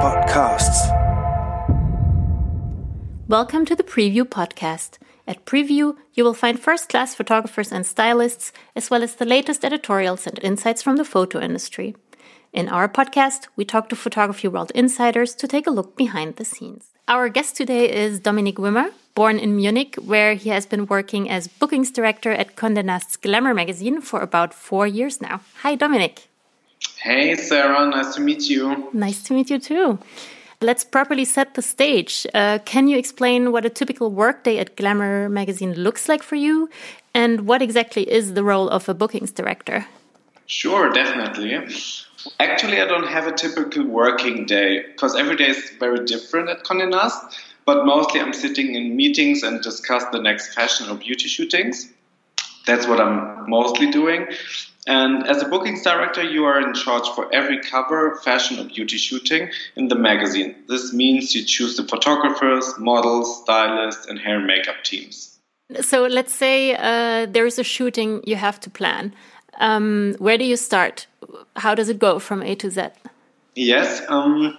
podcasts. Welcome to the Preview Podcast. At Preview, you will find first class photographers and stylists, as well as the latest editorials and insights from the photo industry. In our podcast, we talk to photography world insiders to take a look behind the scenes. Our guest today is Dominik Wimmer, born in Munich, where he has been working as bookings director at Condé Nast's Glamour magazine for about four years now. Hi, Dominik. Hey, Sarah. Nice to meet you. Nice to meet you too. Let's properly set the stage. Uh, can you explain what a typical workday at Glamour magazine looks like for you? And what exactly is the role of a bookings director? Sure, definitely. Actually, I don't have a typical working day because every day is very different at Condé Nast. But mostly, I'm sitting in meetings and discuss the next fashion or beauty shootings. That's what I'm mostly doing. And as a bookings director, you are in charge for every cover, fashion, or beauty shooting in the magazine. This means you choose the photographers, models, stylists, and hair and makeup teams. So let's say uh, there's a shooting you have to plan. Um, where do you start? How does it go from A to Z? Yes. Um,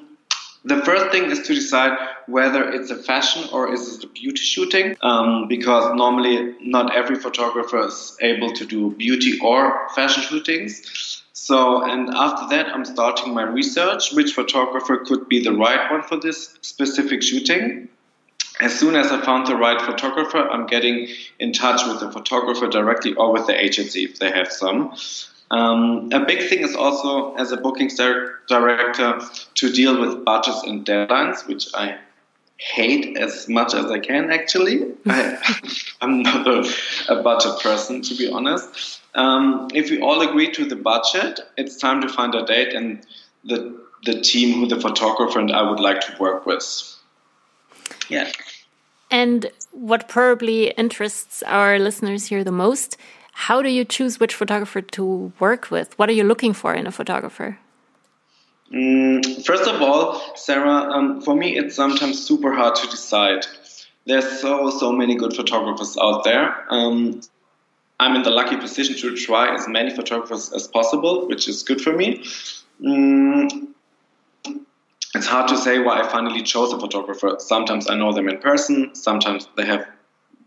the first thing is to decide whether it's a fashion or is it a beauty shooting, um, because normally not every photographer is able to do beauty or fashion shootings. So, and after that, I'm starting my research which photographer could be the right one for this specific shooting. As soon as I found the right photographer, I'm getting in touch with the photographer directly or with the agency if they have some. Um, a big thing is also, as a bookings director, to deal with budgets and deadlines, which I hate as much as I can, actually. I, am not a, a, budget person, to be honest. Um, if we all agree to the budget, it's time to find a date and the, the team who the photographer and I would like to work with. Yeah. And what probably interests our listeners here the most how do you choose which photographer to work with? What are you looking for in a photographer? Mm, first of all, Sarah, um, for me, it's sometimes super hard to decide. There's so, so many good photographers out there. Um, I'm in the lucky position to try as many photographers as possible, which is good for me. Mm, it's hard to say why I finally chose a photographer. Sometimes I know them in person, sometimes they have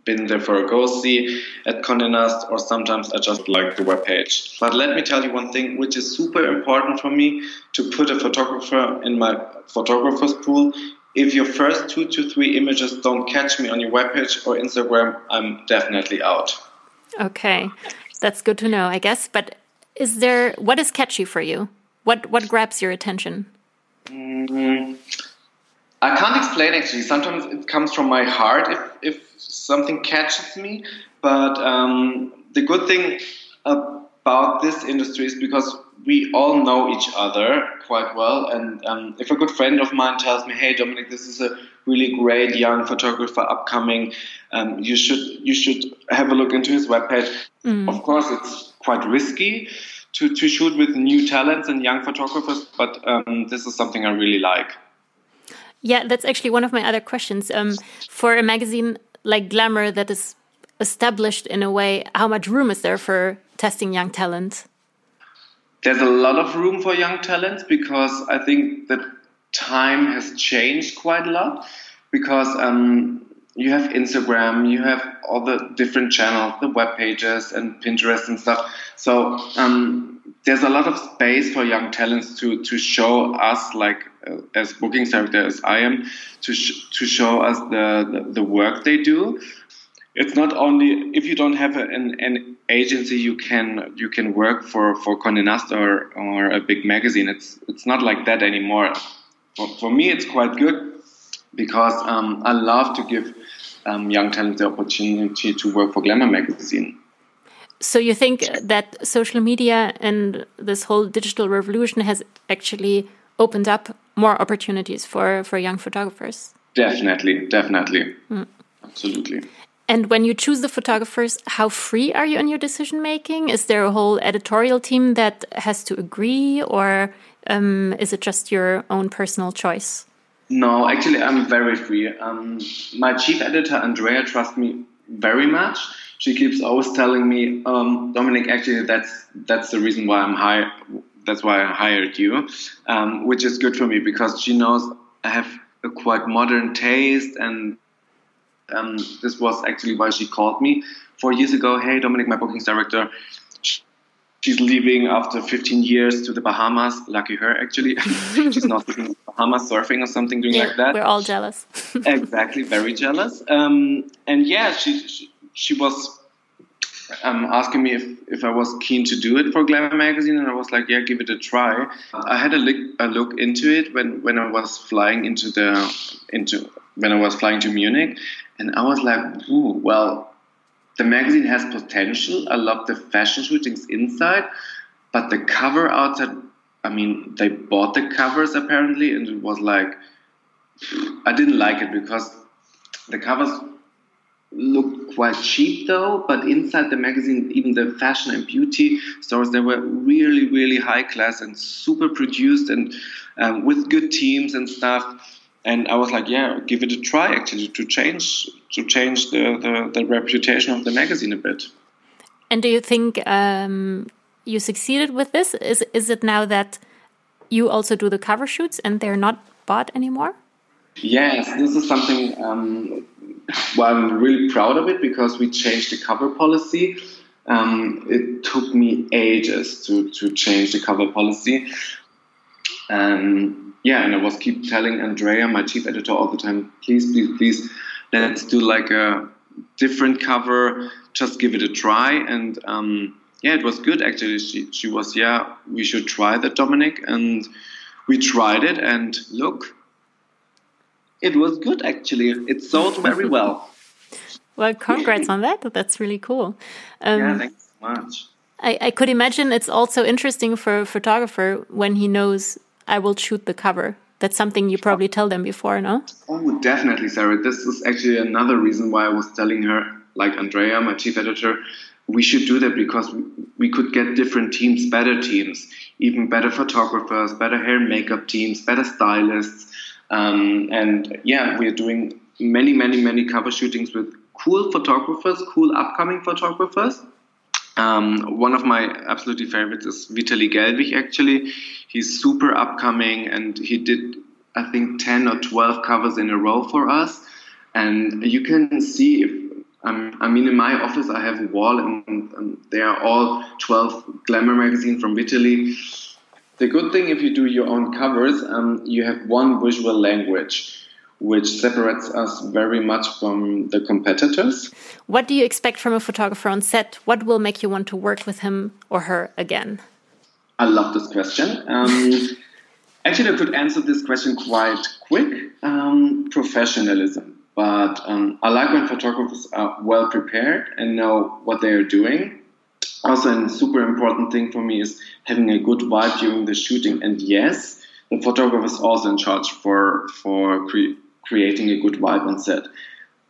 been there for a go see at Condé Nast, or sometimes I just like the webpage. But let me tell you one thing, which is super important for me to put a photographer in my photographer's pool. If your first two to three images don't catch me on your webpage or Instagram, I'm definitely out. Okay, that's good to know, I guess. But is there what is catchy for you? What what grabs your attention? Mm -hmm. I can't explain actually. Sometimes it comes from my heart if, if something catches me. But um, the good thing about this industry is because we all know each other quite well. And um, if a good friend of mine tells me, "Hey, Dominic, this is a really great young photographer upcoming. Um, you should you should have a look into his webpage." Mm. Of course, it's quite risky to, to shoot with new talents and young photographers, but um, this is something I really like. Yeah, that's actually one of my other questions. Um, for a magazine like Glamour that is established in a way, how much room is there for testing young talent? There's a lot of room for young talents because I think that time has changed quite a lot. Because um, you have Instagram, you have all the different channels, the web pages and Pinterest and stuff. So um, there's a lot of space for young talents to to show us, like uh, as booking director as I am, to sh to show us the, the, the work they do. It's not only if you don't have an, an agency you can you can work for for Condé Nast or or a big magazine. It's it's not like that anymore. For, for me, it's quite good because um, I love to give um, young talent the opportunity to work for Glamour magazine. So you think that social media and this whole digital revolution has actually opened up more opportunities for for young photographers? Definitely, definitely, mm. absolutely. And when you choose the photographers, how free are you in your decision making? Is there a whole editorial team that has to agree, or um, is it just your own personal choice? No, actually, I'm very free. Um, my chief editor, Andrea, trusts me very much. She keeps always telling me, um, Dominik, actually, that's that's the reason why I'm hired. that's why I hired you, um, which is good for me because she knows I have a quite modern taste, and um, this was actually why she called me four years ago. Hey, Dominic, my bookings director. She's leaving after 15 years to the Bahamas. Lucky her, actually. She's not living in Bahamas surfing or something, doing yeah, like that. We're all jealous. exactly, very jealous. Um, and yeah, she, she, she was um, asking me if, if I was keen to do it for Glamour magazine, and I was like, yeah, give it a try. I had a look, a look into it when, when I was flying into the into when I was flying to Munich, and I was like, ooh, well, the magazine has potential. I love the fashion shootings inside, but the cover outside. I mean, they bought the covers apparently, and it was like I didn't like it because the covers looked quite cheap though but inside the magazine even the fashion and beauty stores they were really really high class and super produced and um, with good teams and stuff. And i was like yeah give it a try actually to change to change the, the, the reputation of the magazine a bit. And do you think um, you succeeded with this? Is, is it now that you also do the cover shoots and they're not bought anymore? Yes this is something um, well, I'm really proud of it because we changed the cover policy. Um, it took me ages to, to change the cover policy. Um, yeah, and I was keep telling Andrea, my chief editor, all the time, please, please, please, let's do like a different cover. Just give it a try. And um, yeah, it was good actually. She, she was, yeah, we should try that, Dominic. And we tried it, and look, it was good actually. It sold very well. well, congrats on that. That's really cool. Um, yeah, thanks so much. I, I could imagine it's also interesting for a photographer when he knows I will shoot the cover. That's something you probably tell them before, no? Oh, definitely, Sarah. This is actually another reason why I was telling her, like Andrea, my chief editor, we should do that because we could get different teams, better teams, even better photographers, better hair and makeup teams, better stylists. Um, and yeah, we are doing many, many, many cover shootings with cool photographers, cool upcoming photographers. Um, one of my absolutely favorites is Vitali Gelwich, actually. He's super upcoming and he did, I think, 10 or 12 covers in a row for us. And you can see if um, I mean, in my office, I have a wall, and, and they are all 12 glamour magazine from Italy. The good thing if you do your own covers, um, you have one visual language which separates us very much from the competitors. What do you expect from a photographer on set? What will make you want to work with him or her again? I love this question. Um, actually, I could answer this question quite quick. Um, professionalism. But um, I like when photographers are well prepared and know what they are doing also a super important thing for me is having a good vibe during the shooting. And yes, the photographer is also in charge for for cre- creating a good vibe on set.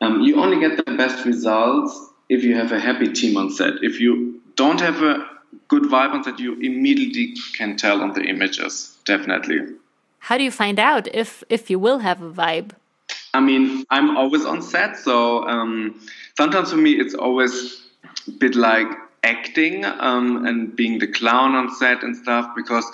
Um, you only get the best results if you have a happy team on set. If you don't have a good vibe on set, you immediately can tell on the images. Definitely. How do you find out if if you will have a vibe? I mean, I'm always on set, so um, sometimes for me it's always a bit like acting um, and being the clown on set and stuff because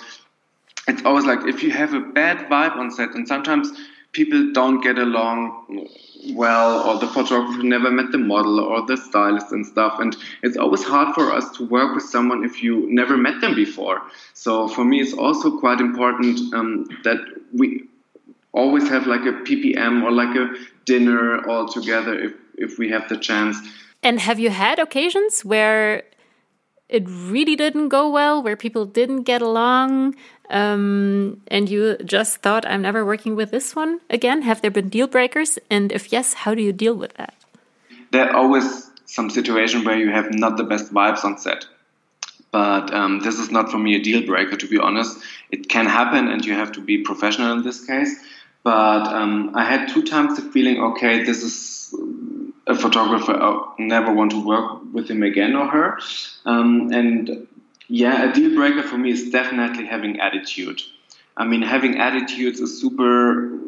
it's always like if you have a bad vibe on set and sometimes people don't get along well or the photographer never met the model or the stylist and stuff and it's always hard for us to work with someone if you never met them before. So for me it's also quite important um, that we always have like a ppm or like a dinner all together if if we have the chance. And have you had occasions where it really didn't go well, where people didn't get along, um, and you just thought, I'm never working with this one again? Have there been deal breakers? And if yes, how do you deal with that? There are always some situation where you have not the best vibes on set. But um, this is not for me a deal breaker, to be honest. It can happen, and you have to be professional in this case. But um, I had two times the feeling, okay, this is a photographer I never want to work with him again or her. Um, and yeah, a deal breaker for me is definitely having attitude. I mean, having attitudes is super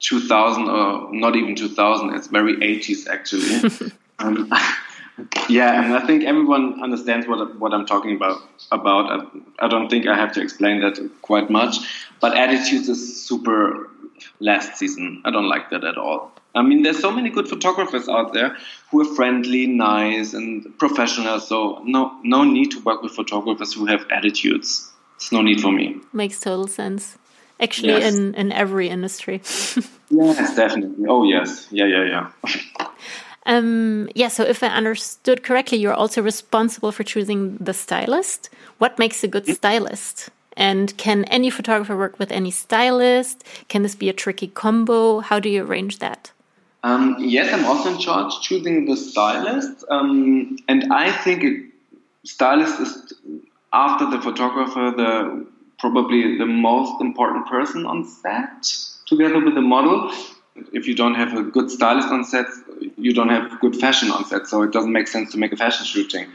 2000 or not even 2000. It's very 80s actually. um, Yeah, and I think everyone understands what what I'm talking about. About I, I don't think I have to explain that quite much. But attitudes is super last season. I don't like that at all. I mean, there's so many good photographers out there who are friendly, nice, and professional. So no, no need to work with photographers who have attitudes. It's no need for me. Makes total sense. Actually, yes. in in every industry. yes, definitely. Oh yes, yeah, yeah, yeah. um, yeah. So, if I understood correctly, you're also responsible for choosing the stylist. What makes a good mm-hmm. stylist? And can any photographer work with any stylist? Can this be a tricky combo? How do you arrange that? Um, yes, I'm also in charge choosing the stylist, um, and I think a stylist is after the photographer the probably the most important person on set, together with the model. If you don't have a good stylist on set, you don't have good fashion on set, so it doesn't make sense to make a fashion shooting.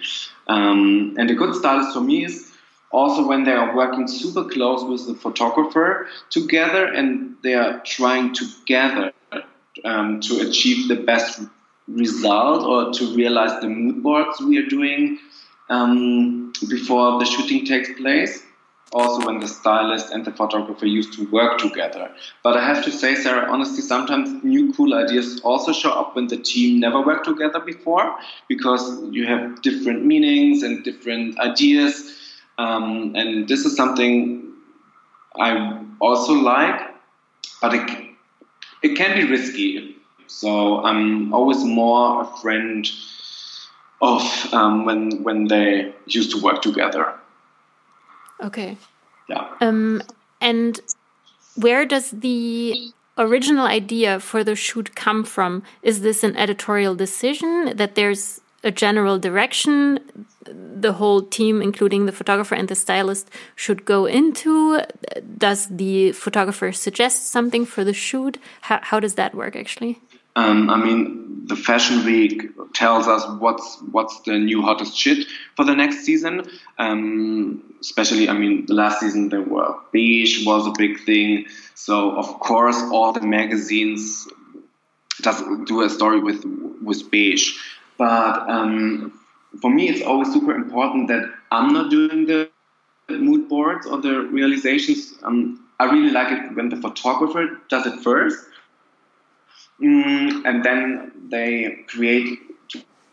Um, and a good stylist for me is also when they are working super close with the photographer together and they are trying together um, to achieve the best result or to realize the mood boards we are doing um, before the shooting takes place. Also, when the stylist and the photographer used to work together. But I have to say, Sarah, honestly, sometimes new cool ideas also show up when the team never worked together before because you have different meanings and different ideas. Um, and this is something I also like, but it it can be risky. So I'm always more a friend of um, when when they used to work together. Okay. Yeah. Um, and where does the original idea for the shoot come from? Is this an editorial decision that there's a general direction the whole team, including the photographer and the stylist, should go into? Does the photographer suggest something for the shoot? How, how does that work actually? Um, I mean, the Fashion Week tells us what's what's the new hottest shit for the next season. Um, especially, I mean, the last season there were beige was a big thing. So of course, all the magazines does do a story with with beige. But um, for me, it's always super important that I'm not doing the mood boards or the realizations. Um, I really like it when the photographer does it first, mm, and then they create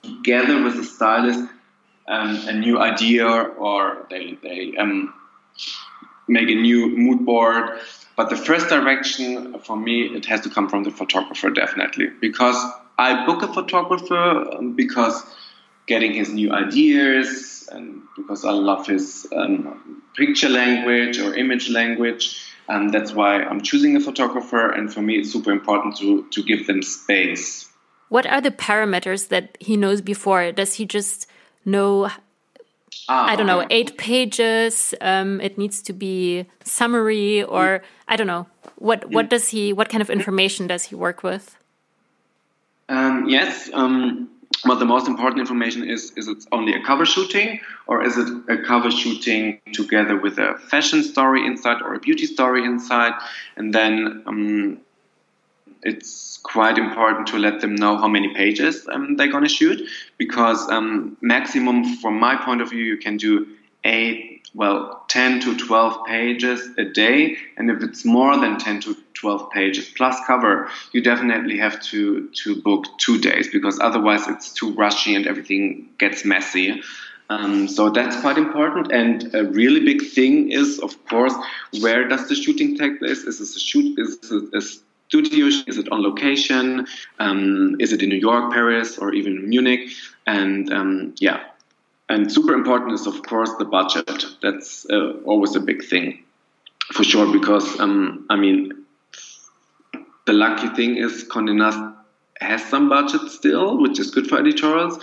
together with the stylist um, a new idea, or they they um, make a new mood board. But the first direction for me, it has to come from the photographer, definitely, because I book a photographer um, because getting his new ideas and because I love his um, picture language or image language. And that's why I'm choosing a photographer. And for me, it's super important to, to give them space. What are the parameters that he knows before? Does he just know Ah, I don't know, eight pages. Um, it needs to be summary, or I don't know. What what does he? What kind of information does he work with? Um, yes, um, but the most important information is is it only a cover shooting or is it a cover shooting together with a fashion story inside or a beauty story inside? And then um, it's quite important to let them know how many pages um, they're going to shoot because um, maximum from my point of view you can do eight well 10 to 12 pages a day and if it's more than 10 to 12 pages plus cover, you definitely have to, to book two days because otherwise it's too rushy and everything gets messy. Um, so that's quite important. And a really big thing is, of course, where does the shooting take place? Is this a shoot? Is it a studio? Is it on location? Um, is it in New York, Paris, or even Munich? And um, yeah, and super important is, of course, the budget. That's uh, always a big thing, for sure. Because um, I mean, the lucky thing is Condé Nast has some budget still, which is good for editorials.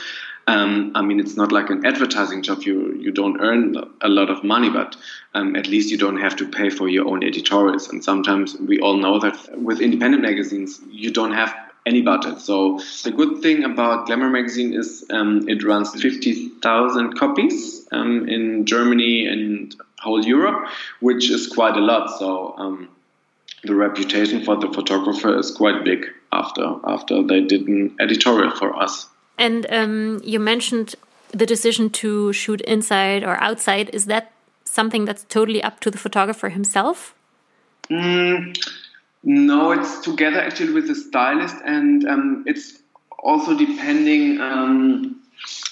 Um, I mean, it's not like an advertising job. You you don't earn a lot of money, but um, at least you don't have to pay for your own editorials. And sometimes we all know that with independent magazines, you don't have any budget. So the good thing about Glamour magazine is um, it runs fifty thousand copies um, in Germany and whole Europe, which is quite a lot. So um, the reputation for the photographer is quite big after after they did an editorial for us. And um, you mentioned the decision to shoot inside or outside. Is that something that's totally up to the photographer himself? Mm, no, it's together actually with the stylist, and um, it's also depending. Um,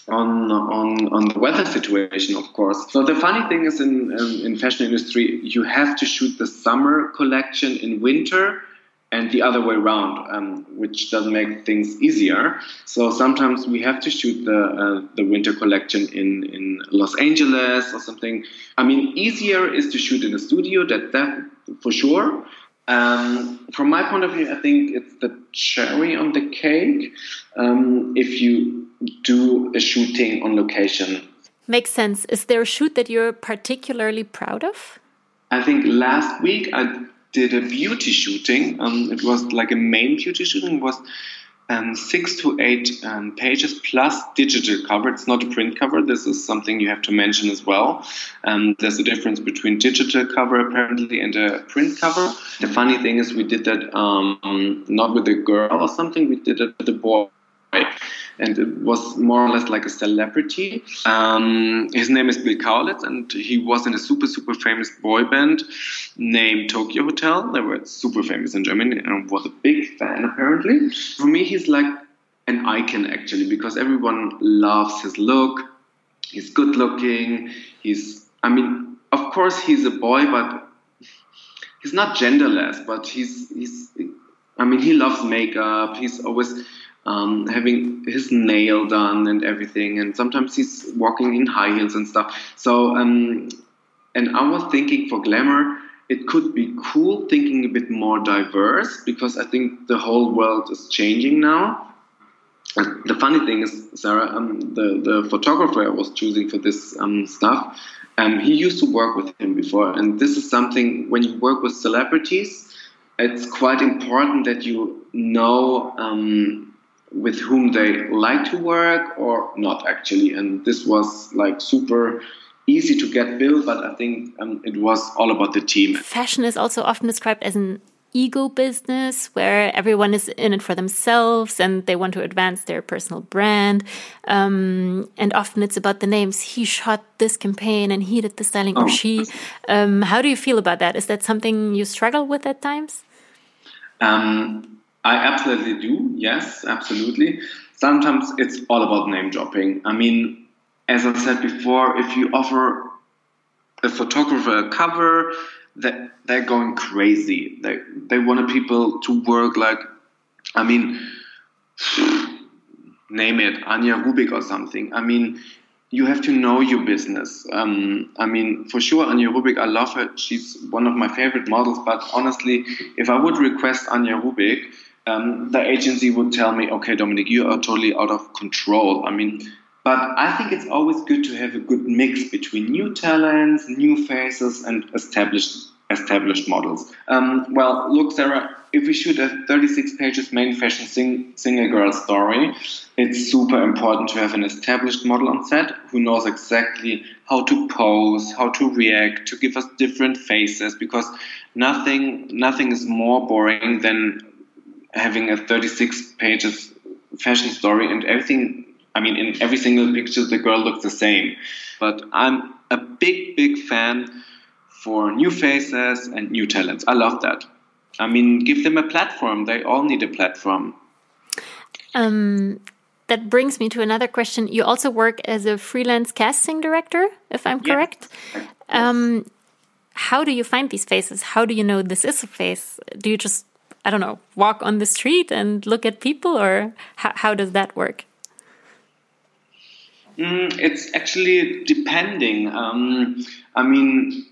on on on the weather situation, of course. So the funny thing is, in um, in fashion industry, you have to shoot the summer collection in winter, and the other way around, um, which doesn't make things easier. So sometimes we have to shoot the uh, the winter collection in in Los Angeles or something. I mean, easier is to shoot in a studio. That that for sure. Um, from my point of view, I think it's the cherry on the cake. Um, if you do a shooting on location. Makes sense. Is there a shoot that you're particularly proud of? I think last week I did a beauty shooting. Um, it was like a main beauty shooting. It was um, six to eight um, pages plus digital cover. It's not a print cover. This is something you have to mention as well. Um, there's a difference between digital cover apparently and a print cover. The funny thing is we did that um, not with a girl or something. We did it with a boy and it was more or less like a celebrity. Um, his name is Bill Kaulitz, and he was in a super, super famous boy band named Tokyo Hotel. They were super famous in Germany and was a big fan, apparently. For me, he's like an icon, actually, because everyone loves his look. He's good looking. He's, I mean, of course, he's a boy, but he's not genderless, but he's, he's, I mean, he loves makeup. He's always um, having his nail done and everything. And sometimes he's walking in high heels and stuff. So, um, and I was thinking for glamour, it could be cool thinking a bit more diverse because I think the whole world is changing now. And the funny thing is, Sarah, um, the, the photographer I was choosing for this um, stuff, um, he used to work with him before. And this is something, when you work with celebrities, it's quite important that you know um, with whom they like to work or not actually and this was like super easy to get Bill, but I think um, it was all about the team. Fashion is also often described as an ego business where everyone is in it for themselves and they want to advance their personal brand. Um, and often it's about the names. He shot this campaign and he did the styling, oh. or she. Um, how do you feel about that? Is that something you struggle with at times? Um, I absolutely do. Yes, absolutely. Sometimes it's all about name dropping. I mean, as I said before, if you offer a photographer a cover, that they're going crazy. They they wanted people to work like, I mean, name it, Anja Rubik or something. I mean, you have to know your business. Um, I mean, for sure, Anja Rubik, I love her. She's one of my favorite models. But honestly, if I would request Anja Rubik, um, the agency would tell me, okay, Dominic, you are totally out of control. I mean, but I think it's always good to have a good mix between new talents, new faces, and established established models. Um, well, look, Sarah, if we shoot a 36 pages main fashion sing, single girl story, it's super important to have an established model on set who knows exactly how to pose, how to react, to give us different faces, because nothing nothing is more boring than having a 36 pages fashion story and everything i mean in every single picture the girl looks the same. But i'm a big big fan for new faces and new talents. I love that. I mean give them a platform. They all need a platform. Um, that brings me to another question. You also work as a freelance casting director if i'm correct. Yes. um, how do you find these faces? How do you know this is a face? Do you just I don't know, walk on the street and look at people, or how, how does that work? Mm, it's actually depending. Um, I mean,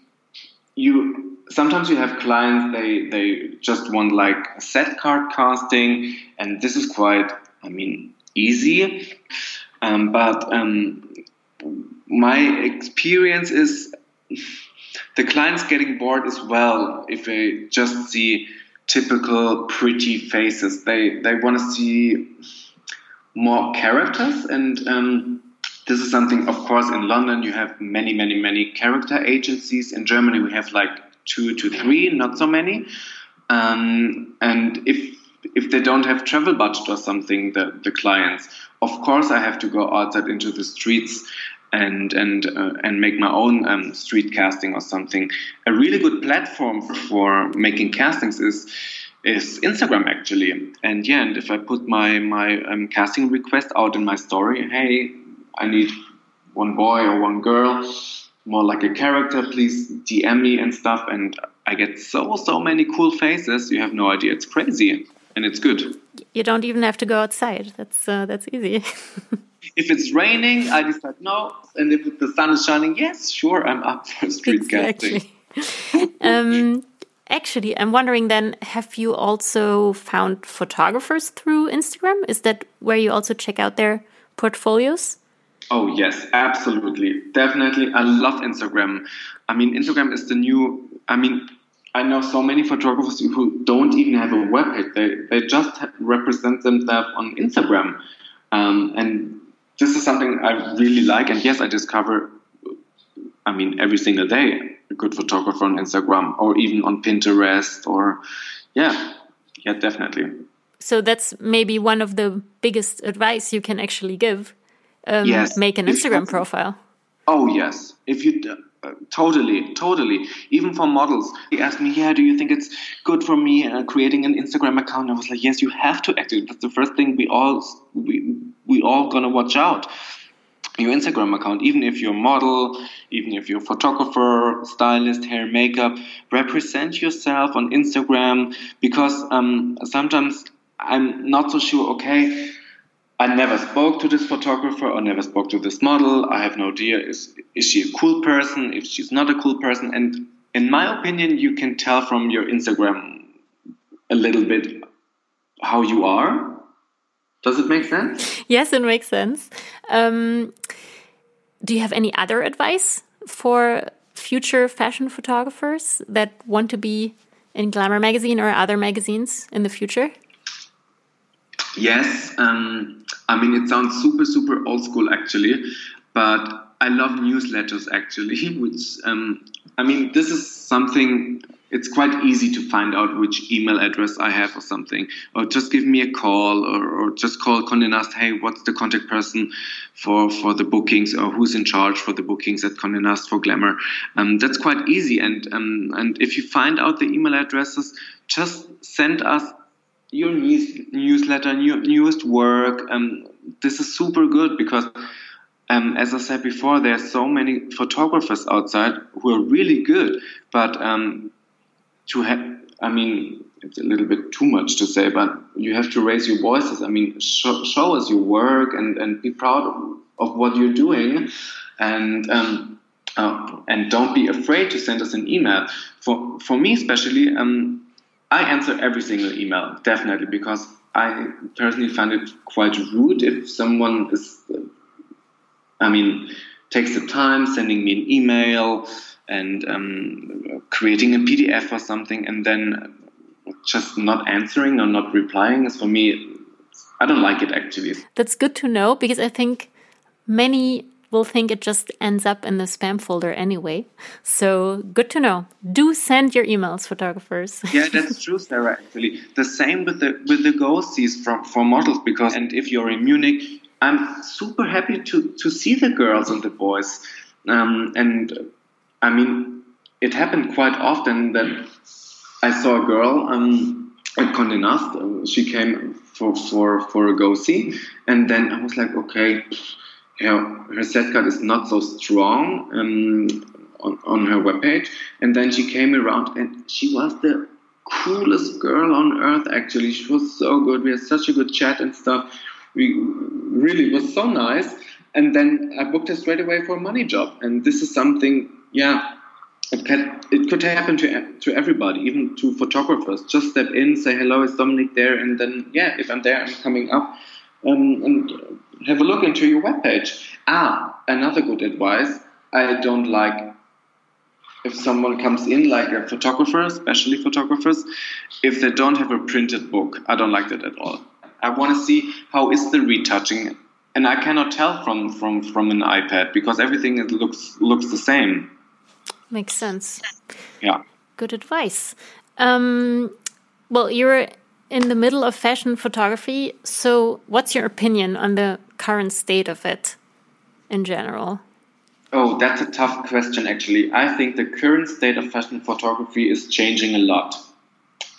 you sometimes you have clients they they just want like a set card casting, and this is quite, I mean, easy. Um, but um, my experience is the clients getting bored as well if they just see typical pretty faces. They they want to see more characters, and um, this is something. Of course, in London you have many, many, many character agencies. In Germany we have like two to three, not so many. Um, and if if they don't have travel budget or something, the, the clients, of course I have to go outside into the streets and and uh, and make my own um, street casting or something. A really good platform for making castings is is Instagram actually. And yeah, and if I put my my um, casting request out in my story, hey, I need one boy or one girl, more like a character, please DM me and stuff. And I get so so many cool faces. You have no idea. It's crazy, and it's good. You don't even have to go outside. That's uh, that's easy. if it's raining, I decide no, and if the sun is shining, yes, sure, I'm up for street exactly. casting. um, Actually, I'm wondering then, have you also found photographers through Instagram? Is that where you also check out their portfolios? Oh, yes, absolutely. Definitely. I love Instagram. I mean, Instagram is the new, I mean, I know so many photographers who don't even have a webpage. They, they just represent themselves on Instagram. Um, and this is something I really like. And yes, I discover, I mean, every single day a good photographer on Instagram or even on Pinterest or yeah, yeah, definitely. So that's maybe one of the biggest advice you can actually give. Um, yes, make an Instagram profile. Oh yes, if you uh, totally, totally. Even for models, they asked me, "Yeah, do you think it's good for me uh, creating an Instagram account?" I was like, "Yes, you have to actually. That's the first thing we all we we all gonna watch out." your Instagram account, even if you're a model, even if you're a photographer, stylist, hair, makeup, represent yourself on Instagram because um, sometimes I'm not so sure, okay, I never spoke to this photographer or never spoke to this model. I have no idea is is she a cool person, if she's not a cool person. And in my opinion, you can tell from your Instagram a little bit how you are does it make sense? Yes, it makes sense. Um, do you have any other advice for future fashion photographers that want to be in Glamour magazine or other magazines in the future? Yes, um, I mean it sounds super super old school actually, but I love newsletters actually. Which um, I mean this is something it's quite easy to find out which email address I have or something. Or just give me a call or, or just call Condé Nast, hey, what's the contact person for, for the bookings or who's in charge for the bookings at Condé Nast for Glamour. Um, that's quite easy. And, um, and if you find out the email addresses, just send us your news, newsletter, new, newest work. Um, this is super good because um, as I said before, there are so many photographers outside who are really good, but um, to have, I mean, it's a little bit too much to say, but you have to raise your voices. I mean, show, show us your work and, and be proud of, of what you're doing. And, um, uh, and don't be afraid to send us an email. For, for me, especially, um, I answer every single email, definitely, because I personally find it quite rude if someone is, I mean, takes the time sending me an email and um, creating a PDF or something, and then just not answering or not replying is for me. I don't like it actually. That's good to know because I think many will think it just ends up in the spam folder anyway. So good to know. Do send your emails, photographers. yeah, that's true, Sarah. Actually, the same with the with the go-sees from for models because and if you're in Munich, I'm super happy to to see the girls and the boys. Um, and I mean, it happened quite often that I saw a girl um, at Condé Nast. She came for, for, for a go see, and then I was like, okay, her, her set card is not so strong um, on, on her webpage. And then she came around, and she was the coolest girl on earth, actually. She was so good. We had such a good chat and stuff. We really was so nice. And then I booked her straight away for a money job. And this is something yeah, it can it could happen to to everybody, even to photographers. Just step in, say hello, is Dominic there, and then yeah, if I'm there, I'm coming up, um, and have a look into your webpage. Ah, another good advice. I don't like if someone comes in like a photographer, especially photographers, if they don't have a printed book. I don't like that at all. I want to see how is the retouching, and I cannot tell from from from an iPad because everything looks looks the same. Makes sense. Yeah. Good advice. Um, well, you're in the middle of fashion photography. So, what's your opinion on the current state of it in general? Oh, that's a tough question, actually. I think the current state of fashion photography is changing a lot.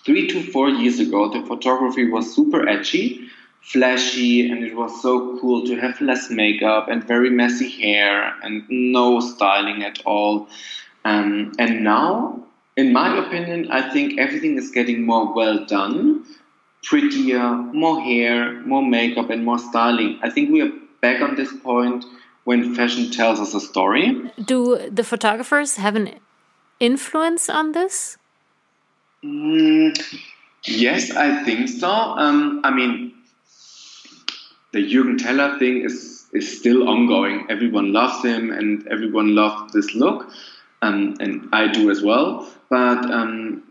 Three to four years ago, the photography was super edgy, flashy, and it was so cool to have less makeup and very messy hair and no styling at all. Um, and now, in my opinion, I think everything is getting more well done, prettier, more hair, more makeup, and more styling. I think we are back on this point when fashion tells us a story. Do the photographers have an influence on this? Mm, yes, I think so. Um, I mean, the Jürgen Teller thing is is still ongoing. Everyone loves him, and everyone loves this look, um, and I do as well. But um,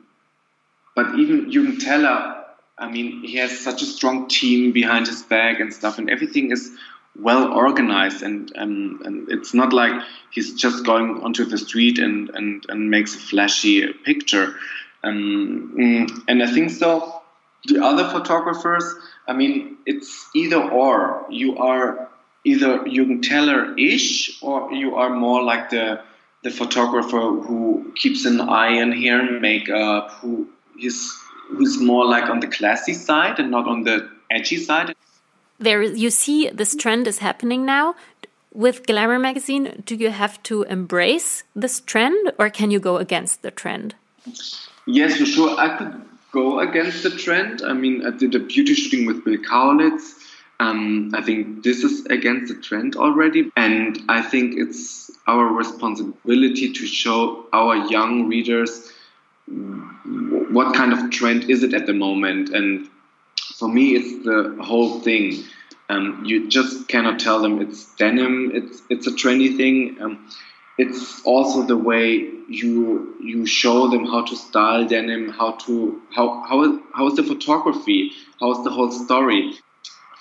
but even Jürgen Teller, I mean, he has such a strong team behind his back and stuff, and everything is well organized and, um, and it's not like he's just going onto the street and, and, and makes a flashy picture. Um, mm, and I think so. The other photographers, I mean, it's either or. You are either Jürgen Teller-ish or you are more like the the photographer who keeps an eye on hair and makeup, who is who's more like on the classy side and not on the edgy side? There you see this trend is happening now. With glamour magazine do you have to embrace this trend or can you go against the trend? Yes for sure. I could go against the trend. I mean i did a beauty shooting with bill kaulitz. Um, i think this is against the trend already. And i think it's our responsibility to show our young readers what kind of trend is it at the moment and for me, it's the whole thing. Um, you just cannot tell them it's denim. It's it's a trendy thing. Um, it's also the way you you show them how to style denim, how to how how how is the photography, how is the whole story.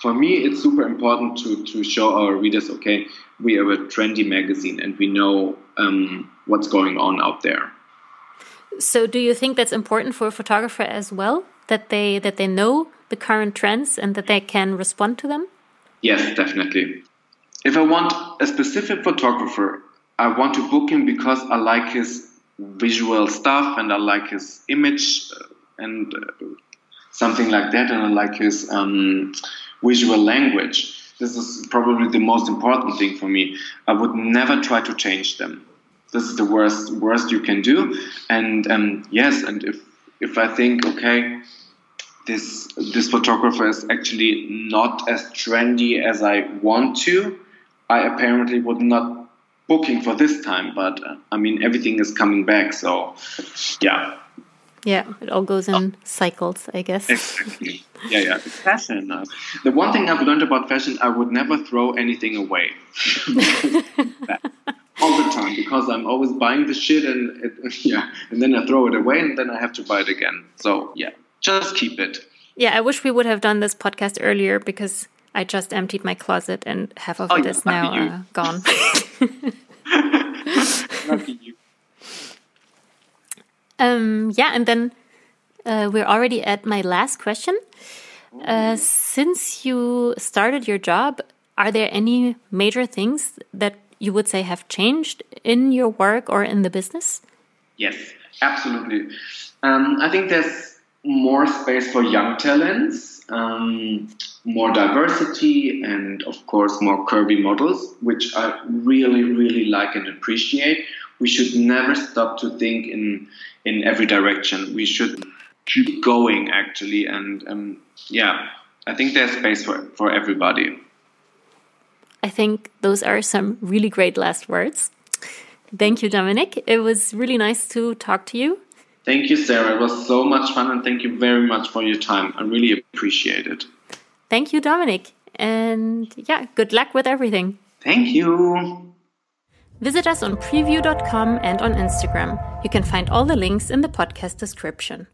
For me, it's super important to to show our readers, okay, we are a trendy magazine and we know um, what's going on out there. So, do you think that's important for a photographer as well? That they that they know the current trends and that they can respond to them? Yes, definitely. If I want a specific photographer, I want to book him because I like his visual stuff and I like his image uh, and uh, something like that, and I like his um, visual language. This is probably the most important thing for me. I would never try to change them. This is the worst worst you can do. And um, yes, and if if I think okay, this this photographer is actually not as trendy as I want to, I apparently would not booking for this time. But uh, I mean, everything is coming back, so yeah. Yeah, it all goes in cycles, I guess. Exactly. Yeah, yeah. It's fashion. Uh, the one thing I've learned about fashion, I would never throw anything away. all the time because I'm always buying the shit and it, yeah, and then I throw it away and then I have to buy it again. So yeah just keep it. Yeah, I wish we would have done this podcast earlier because I just emptied my closet and half of oh, it yeah, is now uh, gone. um, yeah, and then uh, we're already at my last question. Uh, since you started your job, are there any major things that you would say have changed in your work or in the business? Yes, absolutely. Um, I think there's more space for young talents, um, more diversity, and of course, more curvy models, which I really, really like and appreciate. We should never stop to think in in every direction. We should keep going, actually, and um, yeah, I think there's space for for everybody. I think those are some really great last words. Thank you, Dominic. It was really nice to talk to you. Thank you, Sarah. It was so much fun, and thank you very much for your time. I really appreciate it. Thank you, Dominic. And yeah, good luck with everything. Thank you. Visit us on preview.com and on Instagram. You can find all the links in the podcast description.